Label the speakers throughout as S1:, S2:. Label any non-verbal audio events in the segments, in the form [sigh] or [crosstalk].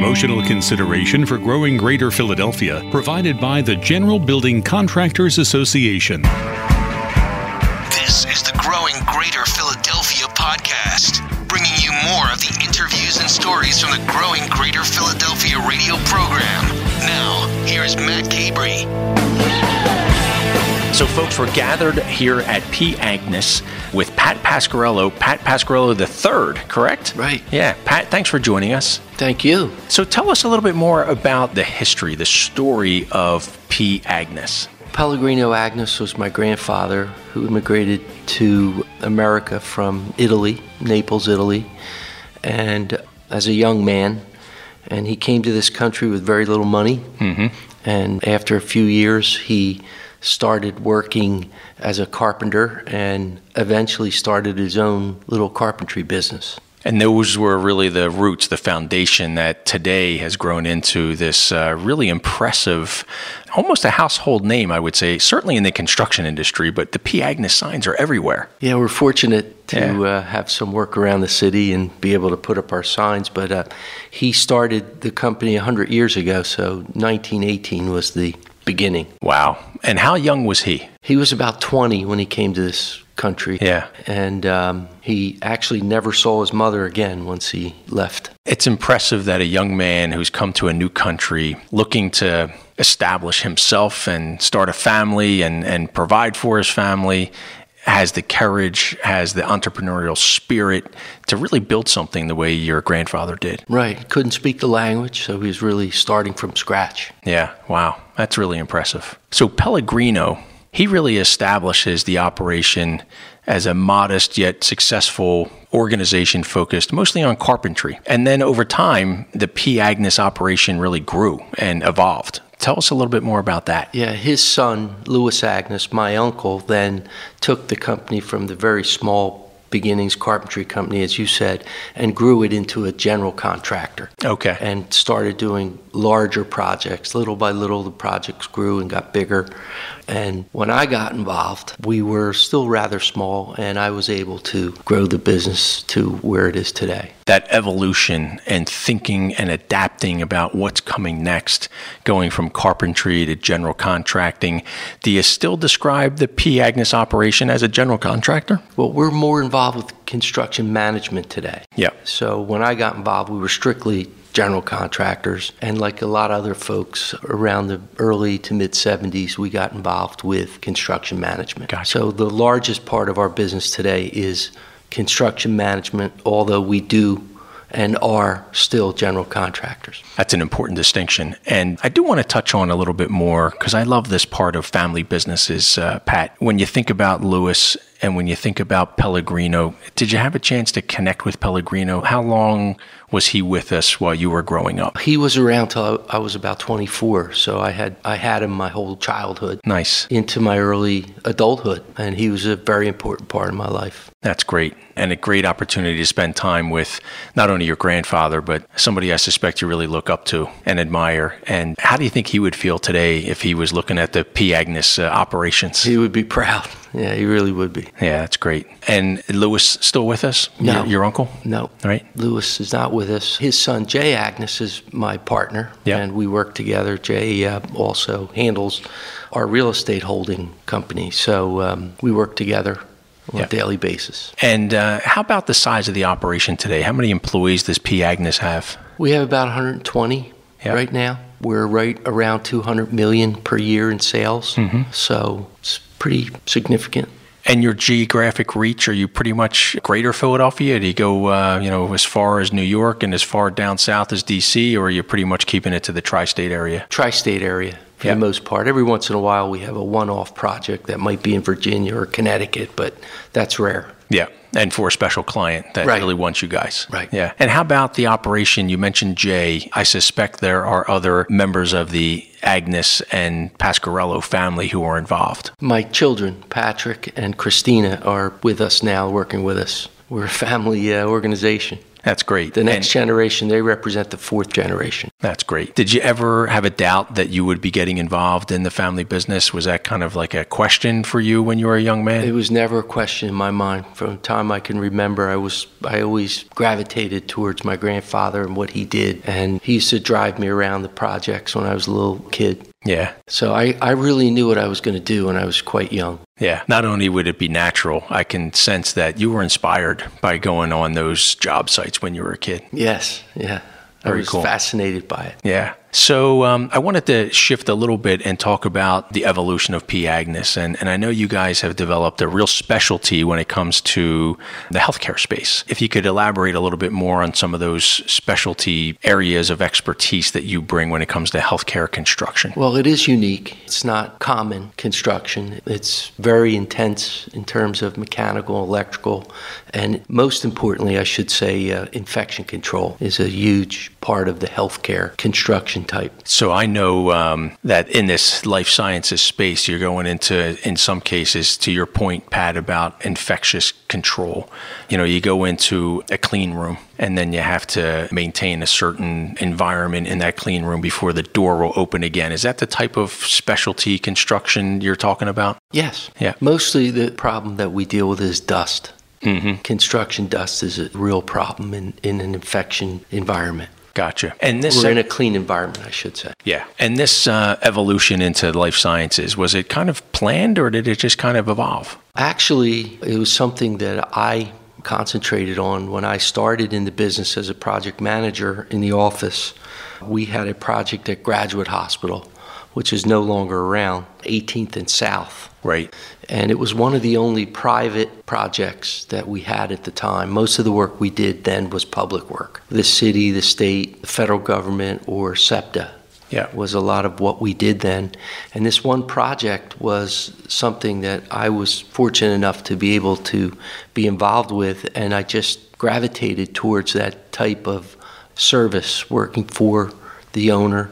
S1: Promotional consideration for growing Greater Philadelphia provided by the General Building Contractors Association.
S2: This is the Growing Greater Philadelphia podcast, bringing you more of the interviews and stories from the Growing Greater Philadelphia radio program. Now, here is Matt Cabrey.
S3: So, folks, we're gathered here at P. Agnes with Pat Pasquariello, Pat Pasquariello the third, correct?
S4: Right.
S3: Yeah, Pat, thanks for joining us.
S4: Thank you.
S3: So, tell us a little bit more about the history, the story of P. Agnes.
S4: Pellegrino Agnes was my grandfather who immigrated to America from Italy, Naples, Italy, and as a young man. And he came to this country with very little money. Mm-hmm. And after a few years, he started working as a carpenter and eventually started his own little carpentry business.
S3: And those were really the roots, the foundation that today has grown into this uh, really impressive, almost a household name, I would say, certainly in the construction industry, but the P. Agnes signs are everywhere.
S4: Yeah, we're fortunate to
S3: Yeah.
S4: uh, have some work around the city and be able to put up our signs. But uh, he started the company 100 years ago, so 1918 was the beginning.
S3: Wow. And how young was he?
S4: He was about 20 when he came to this country.
S3: Yeah.
S4: And um, he actually never saw his mother again once he left.
S3: It's impressive that a young man who's come to a new country looking to establish himself and start a family and, and provide for his family has the courage, has the entrepreneurial spirit to really build something the way your grandfather did.
S4: Right. Couldn't speak the language, so he was really starting from scratch.
S3: Yeah, wow. That's really impressive. So Pellegrino, he really establishes the operation as a modest yet successful organization focused mostly on carpentry. And then over time, the P. Agnes operation really grew and evolved. Tell us a little bit more about that.
S4: Yeah, his son, Louis Agnes, my uncle, then took the company from the very small beginnings carpentry company, as you said, and grew it into a general contractor.
S3: Okay.
S4: And started doing larger projects. Little by little, the projects grew and got bigger. And when I got involved, we were still rather small, and I was able to grow the business to where it is today.
S3: That evolution and thinking and adapting about what's coming next, going from carpentry to general contracting. Do you still describe the P. Agnes operation as a general contractor?
S4: Well, we're more involved with construction management today.
S3: Yeah.
S4: So when I got involved, we were strictly general contractors. And like a lot of other folks around the early to mid 70s, we got involved with construction management.
S3: Gotcha.
S4: So the largest part of our business today is construction management, although we do and are still general contractors.
S3: That's an important distinction. And I do want to touch on a little bit more because I love this part of family businesses, uh, Pat. When you think about Lewis and when you think about Pellegrino, did you have a chance to connect with Pellegrino? How long was he with us while you were growing up?
S4: He was around till I I was about 24, so I had I had him my whole childhood
S3: Nice.
S4: into my early adulthood, and he was a very important part of my life.
S3: That's great. And a great opportunity to spend time with not only your grandfather, but somebody I suspect you really look up to and admire. And how do you think he would feel today if he was looking at the P. Agnes uh, operations?
S4: He would be proud. Yeah, he really would be.
S3: Yeah, that's great. And Lewis still with us?
S4: No.
S3: Your, your uncle?
S4: No.
S3: Right?
S4: Lewis is not with us. His son, Jay Agnes, is my partner,
S3: Yeah.
S4: and we work together. Jay uh, also handles our real estate holding company, so um, we work together on
S3: Yeah.
S4: a daily basis.
S3: And uh, how about the size of the operation today? How many employees does P. Agnes have?
S4: We have about 120
S3: Yeah.
S4: right now. We're right around 200 million per year in sales,
S3: Mm-hmm.
S4: so it's pretty significant.
S3: And your geographic reach, are you pretty much greater Philadelphia? Do you go, uh, you know, as far as New York and as far down south as D.C., or are you pretty much keeping it to the tri-state area?
S4: tri-state area for
S3: Yeah.
S4: the most part. Every once in a while, we have a one-off project that might be in Virginia or Connecticut, but that's rare.
S3: Yeah, and for a special client that
S4: Right.
S3: really wants you guys.
S4: Right.
S3: Yeah. And how about the operation? You mentioned Jay. I suspect there are other members of the Agnes and Pasquariello family who are involved.
S4: My children, Patrick and Christina, are with us now, working with us. We're a family uh, organization.
S3: That's great.
S4: The next
S3: And
S4: generation, they represent the fourth generation.
S3: that's great. Did you ever have a doubt that you would be getting involved in the family business? Was that kind of like a question for you when you were a young man?
S4: It was never a question in my mind. From the time I can remember, I was I always gravitated towards my grandfather and what he did. And he used to drive me around the projects when I was a little kid.
S3: Yeah.
S4: So I, I really knew what I was going to do when I was quite young.
S3: Yeah. Not only would it be natural, I can sense that you were inspired by going on those job sites when you were a kid.
S4: Yes, yeah. I
S3: Very
S4: was
S3: cool.
S4: fascinated by it.
S3: Yeah. So um, I wanted to shift a little bit and talk about the evolution of P. Agnes. And, and I know you guys have developed a real specialty when it comes to the healthcare space. If you could elaborate a little bit more on some of those specialty areas of expertise that you bring when it comes to healthcare construction.
S4: Well, it is unique. It's not common construction. It's very intense in terms of mechanical, electrical, and most importantly, I should say, uh, infection control is a huge part of the healthcare construction type.
S3: So I know um, that in this life sciences space, you're going into, in some cases, to your point, Pat, about infectious control. You know, you go into a clean room and then you have to maintain a certain environment in that clean room before the door will open again. Is that the type of specialty construction you're talking about?
S4: Yes.
S3: Yeah.
S4: Mostly the problem that we deal with is dust. Mm-hmm. Construction dust is a real problem in, in an infection environment.
S3: Gotcha. And this,
S4: We're in a clean environment, I should say.
S3: yeah, and this uh, evolution into life sciences was it kind of planned or did it just kind of evolve?
S4: Actually, it was something that I concentrated on when I started in the business as a project manager in the office. We had a project at Graduate Hospital, which is no longer around, 18th and South.
S3: Right.
S4: And it was one of the only private projects that we had at the time. Most of the work we did then was public work. The city, the state, the federal government, or SEPTA
S3: Yeah.
S4: was a lot of what we did then. And this one project was something that I was fortunate enough to be able to be involved with, and I just gravitated towards that type of service, working for the owner,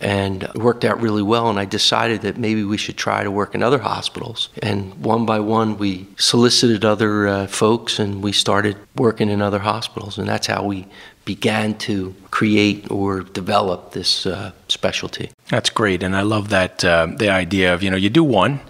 S4: and it worked out really well. And I decided that maybe we should try to work in other hospitals. And one by one, we solicited other uh, folks, and we started working in other hospitals, and that's how we began to create or develop this uh, specialty.
S3: That's great, and I love that uh, the idea of you know you do one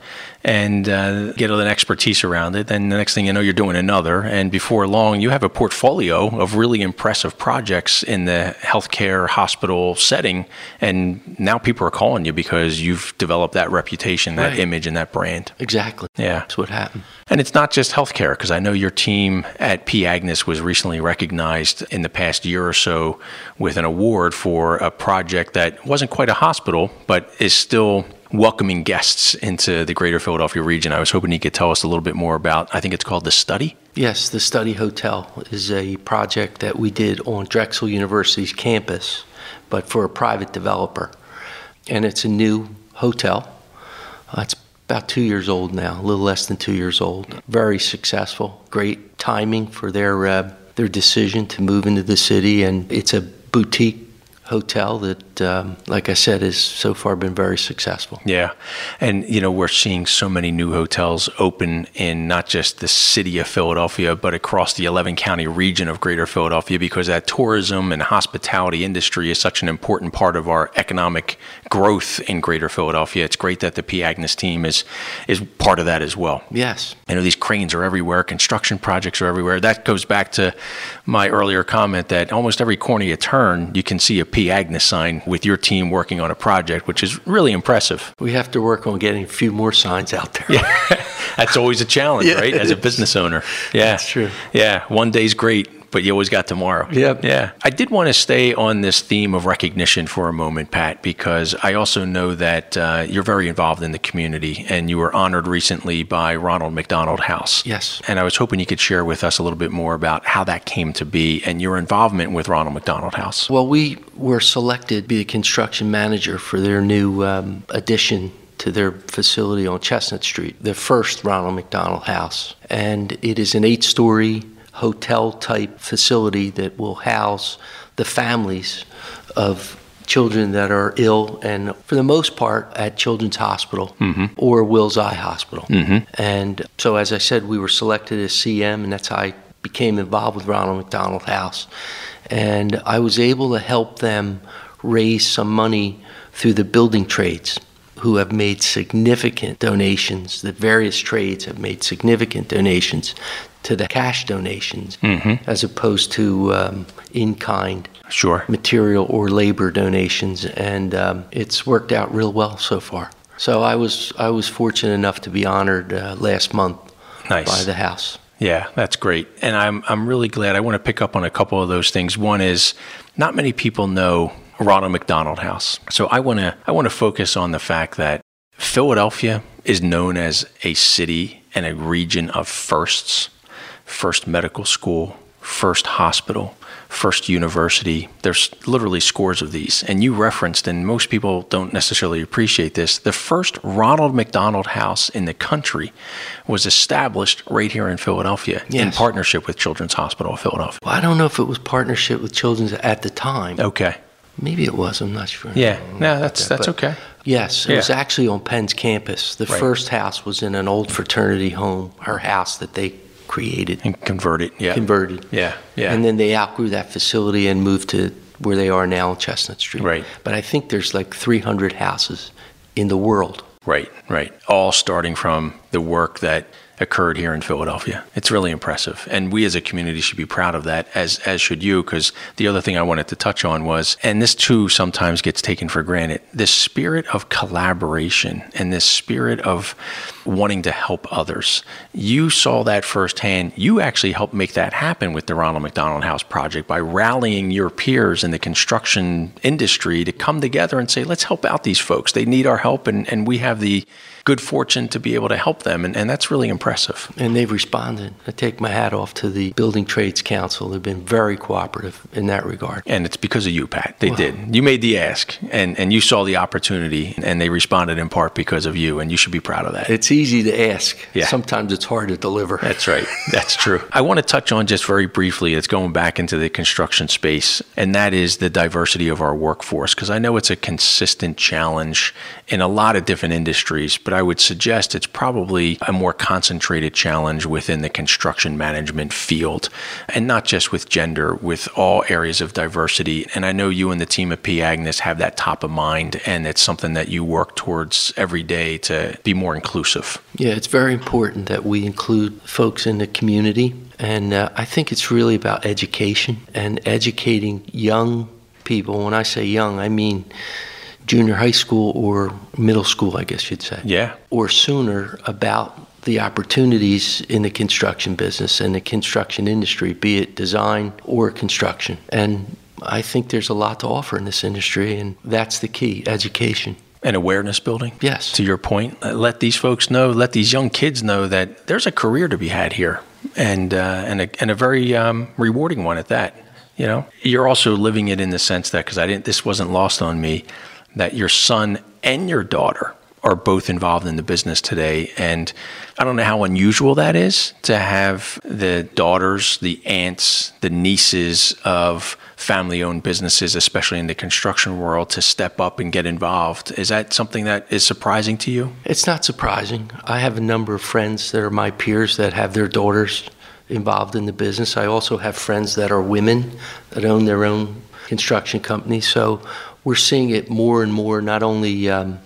S3: and uh, get an expertise around it, then the next thing you know you're doing another, and before long you have a portfolio of really impressive projects in the healthcare hospital setting, and now people are calling you because you've developed that reputation, that
S4: Right.
S3: image, and that brand.
S4: Exactly.
S3: Yeah.
S4: That's what happened.
S3: And it's not just healthcare, because I know your team at P. Agnes was recently recognized in the past year or so with an award for a project that wasn't quite a hospital, but is still welcoming guests into the greater Philadelphia region. I was hoping you could tell us a little bit more about, I think it's called The Study.
S4: Yes, the Study Hotel is a project that we did on Drexel University's campus, but for a private developer. And it's a new hotel. Uh, it's about two years old now, a little less than two years old. Very successful. Great timing for their uh, their decision to move into the city, and it's a boutique hotel that, um, like I said, has so far been very successful.
S3: Yeah. And, you know, we're seeing so many new hotels open in not just the city of Philadelphia, but across the 11 county region of greater Philadelphia because that tourism and hospitality industry is such an important part of our economic growth in greater Philadelphia. It's great that the P. Agnes team is, is part of that as well.
S4: Yes,
S3: I know these cranes are everywhere, construction projects are everywhere. That goes back to my earlier comment that almost every corner you turn, you can see a P. Agnes sign with your team working on a project, which is really impressive.
S4: we have to work on getting a few more signs out there. [laughs]
S3: That's always a challenge,
S4: Yeah,
S3: right? As a business owner. Yeah.
S4: That's true.
S3: Yeah. One day's great, but you always got tomorrow.
S4: Yep.
S3: Yeah. I did want to stay on this theme of recognition for a moment, Pat, because I also know that uh, you're very involved in the community and you were honored recently by Ronald McDonald House.
S4: Yes.
S3: And I was hoping you could share with us a little bit more about how that came to be and your involvement with Ronald McDonald House.
S4: Well, we were selected to be the construction manager for their new um, addition to their facility on Chestnut Street, the first Ronald McDonald House. And it is an eight story hotel type facility that will house the families of children that are ill and for the most part at Children's Hospital mm-hmm. or Wills Eye Hospital. Mm-hmm. And so as I said we were selected as CM and that's how I became involved with Ronald McDonald House. And I was able to help them raise some money through the building trades who have made significant donations. The various trades have made significant donations to the cash donations as opposed to um, in kind
S3: Sure.
S4: material or labor donations, and um, it's worked out real well so far. So I was I was fortunate enough to be honored uh, last month
S3: Nice.
S4: by the House.
S3: Yeah, that's great. And I'm I'm really glad. I want to pick up on a couple of those things. One is not many people know Ronald McDonald House. So I want to I want to focus on the fact that Philadelphia is known as a city and a region of firsts. First medical school, first hospital, first university. There's literally scores of these. And you referenced, and most people don't necessarily appreciate this, the first Ronald McDonald House in the country was established right here in Philadelphia in partnership with Children's Hospital of Philadelphia.
S4: Well, I don't know if it was partnership with Children's at the time.
S3: Okay.
S4: Maybe it was. I'm not sure.
S3: Yeah. No, that's that's
S4: But-
S3: okay.
S4: Yes, it was actually on Penn's campus. The
S3: Right.
S4: first house was in an old fraternity home, her house that they created,
S3: And convert it. Yeah.
S4: converted.
S3: Yeah. Yeah.
S4: And then they outgrew that facility and moved to where they are now on Chestnut Street.
S3: Right.
S4: But I think there's like 300 houses in the world.
S3: Right, right. All starting from the work that occurred here in Philadelphia. It's really impressive. And we as a community should be proud of that, as, as should you, because the other thing I wanted to touch on was, and this too sometimes gets taken for granted, this spirit of collaboration and this spirit of wanting to help others. You saw that firsthand. You actually helped make that happen with the Ronald McDonald House project by rallying your peers in the construction industry to come together and say, let's help out these folks. They need our help, and, and we have the good fortune to be able to help them. And, and that's really impressive.
S4: And they've responded. I take my hat off to the Building Trades Council. They've been very cooperative in that regard.
S3: And it's because of you, Pat. They did. You made the ask, and, and you saw the opportunity, and they responded in part because of you, and you should be proud of that.
S4: It's easy to ask.
S3: Yeah.
S4: Sometimes it's hard to deliver.
S3: That's right. [laughs] That's true. I want to touch on just very briefly, it's going back into the construction space, and that is the diversity of our workforce, because I know it's a consistent challenge in a lot of different industries, but I would suggest it's probably a more concentrated challenge within the construction management field, and not just with gender, with all areas of diversity. And I know you and the team at P. Agnes have that top of mind, and it's something that you work towards every day to be more inclusive.
S4: Yeah, it's very important that we include folks in the community. And uh, I think it's really about education and educating young people. When I say young, I mean junior high school or middle school, I guess you'd say.
S3: Yeah.
S4: Or sooner about the opportunities in the construction business and the construction industry, be it design or construction. And I think there's a lot to offer in this industry, and that's the key education.
S3: and awareness building.
S4: Yes.
S3: To your point, uh, let these folks know, let these young kids know that there's a career to be had here, and uh, and a and a very um, rewarding one at that. You know, you're also living it in the sense that because I didn't, this wasn't lost on me, that your son and your daughter are both involved in the business today, and I don't know how unusual that is to have the daughters, the aunts, the nieces of family owned businesses, especially in the construction world, to step up and get involved. Is that something that is surprising to you?
S4: It's not surprising. I have a number of friends that are my peers that have their daughters involved in the business. I also have friends that are women that own their own construction companies. So we're seeing it more and more, not only um,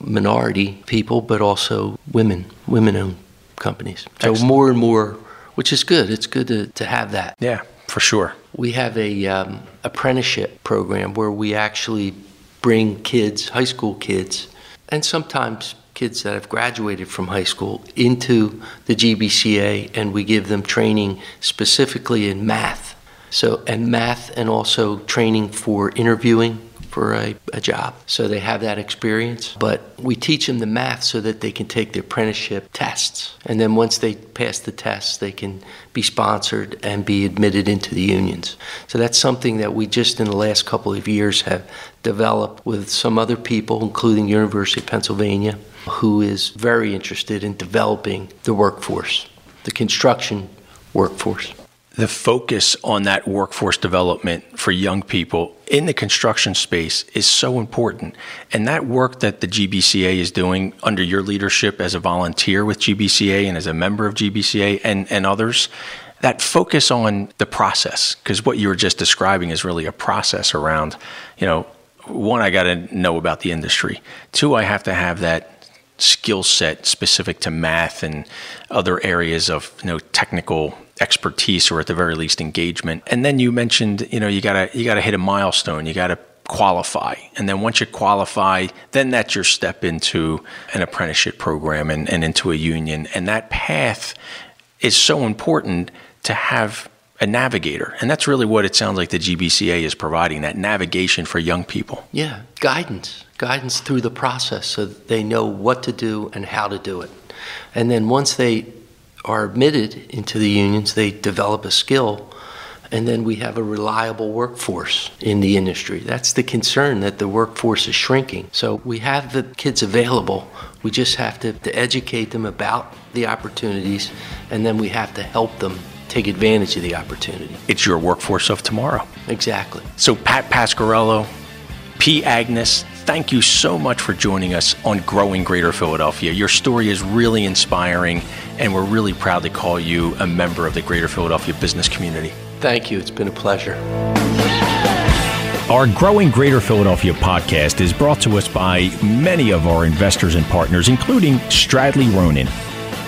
S4: minority people, but also women, women owned companies. So
S3: Excellent.
S4: more and more, which is good. It's good to, to have that.
S3: Yeah, for sure.
S4: We have a um, apprenticeship program where we actually bring kids, high school kids, and sometimes kids that have graduated from high school into the GBCA, and we give them training specifically in math. So, and math, and also training for interviewing for a, a job. So they have that experience. But we teach them the math so that they can take the apprenticeship tests. And then once they pass the tests, they can be sponsored and be admitted into the unions. So that's something that we just in the last couple of years have developed with some other people, including University of Pennsylvania, who is very interested in developing the workforce, the construction workforce.
S3: The focus on that workforce development for young people in the construction space is so important. And that work that the GBCA is doing under your leadership as a volunteer with GBCA and as a member of GBCA and, and others, that focus on the process, because what you were just describing is really a process around, you know, one, I got to know about the industry. Two, I have to have that skill set specific to math and other areas of you know technical expertise or at the very least engagement. And then you mentioned, you know, you gotta you gotta hit a milestone. You gotta qualify. And then once you qualify, then that's your step into an apprenticeship program and, and into a union. And that path is so important to have a navigator. And that's really what it sounds like the GBCA is providing that navigation for young people.
S4: Yeah, guidance, guidance through the process so they know what to do and how to do it. And then once they are admitted into the unions, they develop a skill, and then we have a reliable workforce in the industry. That's the concern that the workforce is shrinking. So we have the kids available. We just have to, to educate them about the opportunities, and then we have to help them take advantage of the opportunity.
S3: It's your workforce of tomorrow.
S4: Exactly.
S3: So, Pat Pasquariello, P. Agnes, thank you so much for joining us on Growing Greater Philadelphia. Your story is really inspiring, and we're really proud to call you a member of the Greater Philadelphia business community.
S4: Thank you. It's been a pleasure.
S5: Our Growing Greater Philadelphia podcast is brought to us by many of our investors and partners, including Stradley Ronon.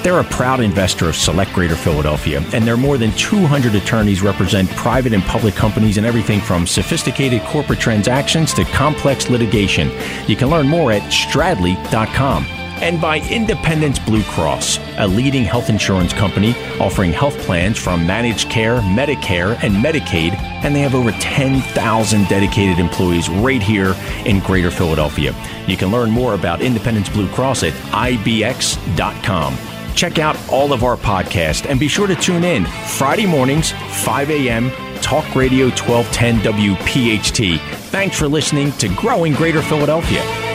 S5: They're a proud investor of Select Greater Philadelphia, and their more than 200 attorneys represent private and public companies in everything from sophisticated corporate transactions to complex litigation. You can learn more at stradley.com. And by Independence Blue Cross, a leading health insurance company offering health plans from managed care, Medicare, and Medicaid, and they have over 10,000 dedicated employees right here in Greater Philadelphia. You can learn more about Independence Blue Cross at ibx.com. Check out all of our podcasts and be sure to tune in Friday mornings, 5 a.m., Talk Radio 1210 WPHT. Thanks for listening to Growing Greater Philadelphia.